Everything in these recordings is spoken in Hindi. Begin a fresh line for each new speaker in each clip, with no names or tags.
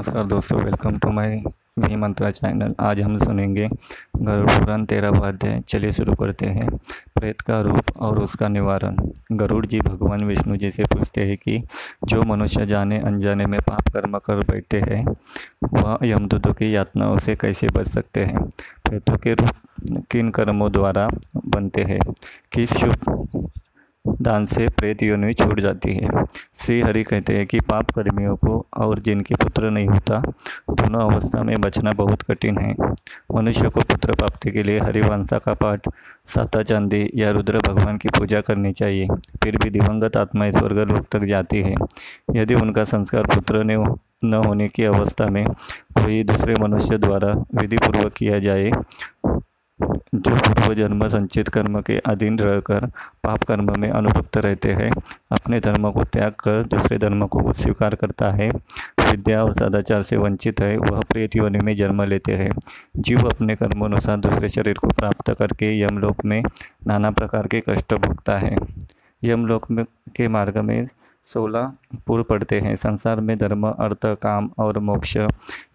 नमस्कार दोस्तों welcome to my V Mantra channel आज हम सुनेंगे गरुड़ पुराण तेरह अध्याय। चलिए शुरू करते हैं। प्रेत का रूप और उसका निवारण। गरुड़ जी भगवान विष्णु जी से पूछते हैं कि जो मनुष्य जाने अनजाने में पाप कर्म कर बैठे हैं, वह यमदूतों की यातनाओं से कैसे बच सकते हैं? प्रेतों के रूप किन कर्मों द्वारा बनते हैं? किस शुभ दान से प्रेत योनि छूट जाती है। श्री हरि कहते हैं कि पाप कर्मियों को और जिनके पुत्र नहीं होता, दोनों अवस्था में बचना बहुत कठिन है। मनुष्य को पुत्र प्राप्ति के लिए हरिवंशा का पाठ साता चांदी या रुद्र भगवान की पूजा करनी चाहिए। फिर भी दिवंगत आत्माएँ स्वर्गलोक तक जाती है। यदि उनका संस्कार पुत्र ने न होने की अवस्था में कोई दूसरे मनुष्य द्वारा विधि पूर्वक किया जाए जो पूर्व जन्म संचित कर्म के अधीन रहकर पाप कर्म में अनुरक्त रहते हैं। अपने धर्म को त्याग कर दूसरे धर्म को स्वीकार करता है। विद्या और सदाचार से वंचित है, वह प्रेत योनि में जन्म लेते हैं। जीव अपने कर्मानुसार दूसरे शरीर को प्राप्त करके यमलोक में नाना प्रकार के कष्ट भोगता है। यमलोक में के मार्ग में सोलह पूर्व पढ़ते हैं। संसार में धर्म, अर्थ, काम और मोक्ष,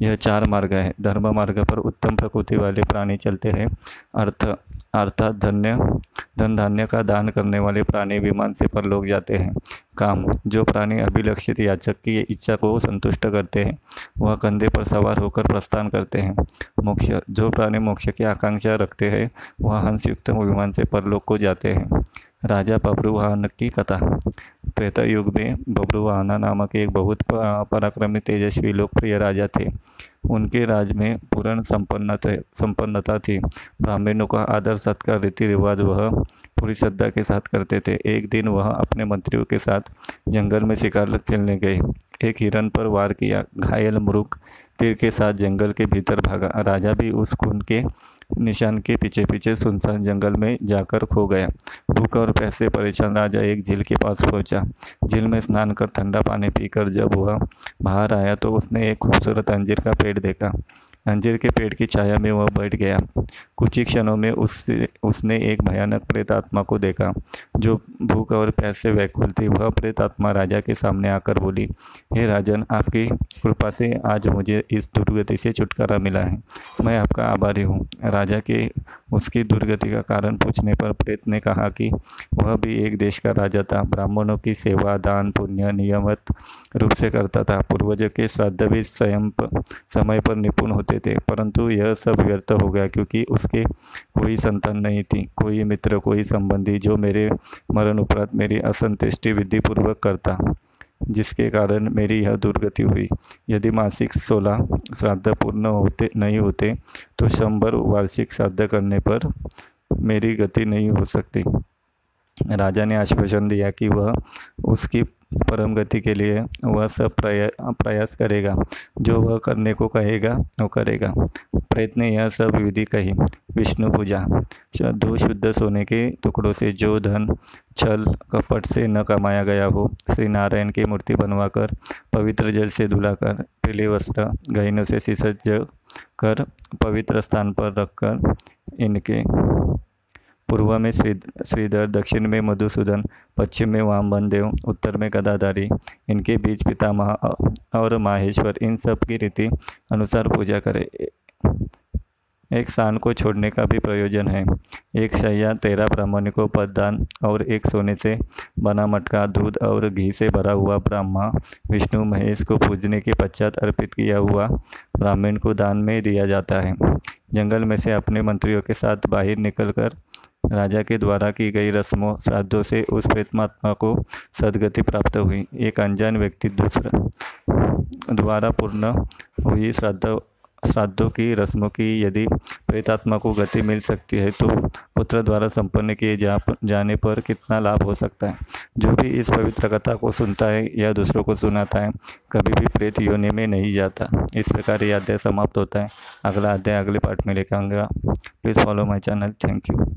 यह चार मार्ग है। धर्म मार्ग पर उत्तम प्रकृति वाले प्राणी चलते हैं। अर्थ अर्थात धन्य धन धान्य का दान करने वाले प्राणी विमान से पर लोग जाते हैं। काम, जो प्राणी अभिलक्षित याचक की इच्छा को संतुष्ट करते हैं, वह कंधे पर सवार होकर प्रस्थान करते हैं। मोक्ष, जो प्राणी मोक्ष की आकांक्षा रखते हैं, वह हंसयुक्त विमान से परलोक को जाते हैं। राजा बब्रुवाहन की कथा। त्रेता युग में बब्रुवाहना नामक एक बहुत पराक्रमी, तेजस्वी, लोकप्रिय राजा थे। उनके राज में पूर्ण संपन्न संपन्नता थी। ब्राह्मणों का आदर सत्कार रीति रिवाज वह पूरी श्रद्धा के साथ करते थे। एक दिन वह अपने मंत्रियों के साथ जंगल में शिकार खेलने गए। एक हिरन पर वार किया। घायल मृग तीर के साथ जंगल के भीतर भागा। राजा भी उस खून के निशान के पीछे पीछे सुनसान जंगल में जाकर खो गया। भूखा और पैसे परेशान राजा एक झील के पास पहुँचा। झील में स्नान कर ठंडा पानी पीकर जब वह बाहर आया तो उसने एक खूबसूरत अंजीर का पेड़ देखा। अंजीर के पेड़ की छाया में वह बैठ गया। कुछ ही क्षणों में उससे, उसने एक भयानक प्रेत आत्मा को देखा, जो भूख और प्यास से व्याकुल थी। वह प्रेत आत्मा राजा के सामने आकर बोली, हे राजन, आपकी कृपा से आज मुझे इस दुर्गति से छुटकारा मिला है। मैं आपका आभारी हूँ। राजा के, उसकी दुर्गति का कारण पूछने पर प्रेत ने कहा कि वह भी एक देश का राजा था। ब्राह्मणों की सेवा, दान, पुण्य, नियमित रूप से करता था। पूर्वज के श्राद्ध भी स्वयं समय पर निपुण होते थे, परंतु यह सब व्यर्थ हो गया क्योंकि उसके कोई संतान नहीं थी। कोई मित्र, कोई संबंधी जो मेरे मरण उपरांत मेरी असंतुष्टि विधि पूर्वक करता, जिसके कारण मेरी यह दुर्गति हुई। यदि मासिक सोलह श्राद्ध पूर्ण होते, नहीं होते तो शंबर वार्षिक श्राद्ध करने पर मेरी गति नहीं हो सकती। राजा ने आश्वासन दिया कि वह उसकी परम गति के लिए वह सब प्रया, प्रयास करेगा। जो वह करने को कहेगा वो करेगा। प्रयत्न यह सब विधि कही। विष्णु पूजा। दो शुद्ध सोने के टुकड़ों से जो धन छल कपट से न कमाया गया हो श्री नारायण की मूर्ति बनवाकर पवित्र जल से धुलाकर पीले वस्त्र गहनों से सुसज्ज कर पवित्र स्थान पर रखकर इनके पूर्व में श्री श्रीधर, दक्षिण में मधुसूदन, पश्चिम में वामन देव उत्तर में गदाधारी, इनके बीच पितामह और माहेश्वर, इन सब की रीति अनुसार पूजा करें। एक शान को छोड़ने का भी प्रयोजन है। एक शैया तेरह ब्राह्मण को पददान और एक सोने से बना मटका, दूध और घी से भरा हुआ ब्राह्मा, विष्णु महेश को पूजने के पश्चात अर्पित किया हुआ ब्राह्मण को दान में दिया जाता है। जंगल में से अपने मंत्रियों के साथ बाहर निकलकर राजा के द्वारा की गई रस्मों, श्राद्धों से उस प्रेतमात्मा को सदगति प्राप्त हुई। एक अनजान व्यक्ति दूसरा द्वारा पूर्ण हुई श्राद्ध, श्राद्धों की, रस्मों की यदि प्रेतात्मा को गति मिल सकती है तो पुत्र द्वारा संपन्न किए जा जाने पर कितना लाभ हो सकता है? जो भी इस पवित्र कथा को सुनता है या दूसरों को सुनाता है, कभी भी प्रेत योनि में नहीं जाता। इस प्रकार ये अध्याय समाप्त होता है। अगला अध्याय अगले पार्ट में लेकर आऊँगा। Please follow my channel thank you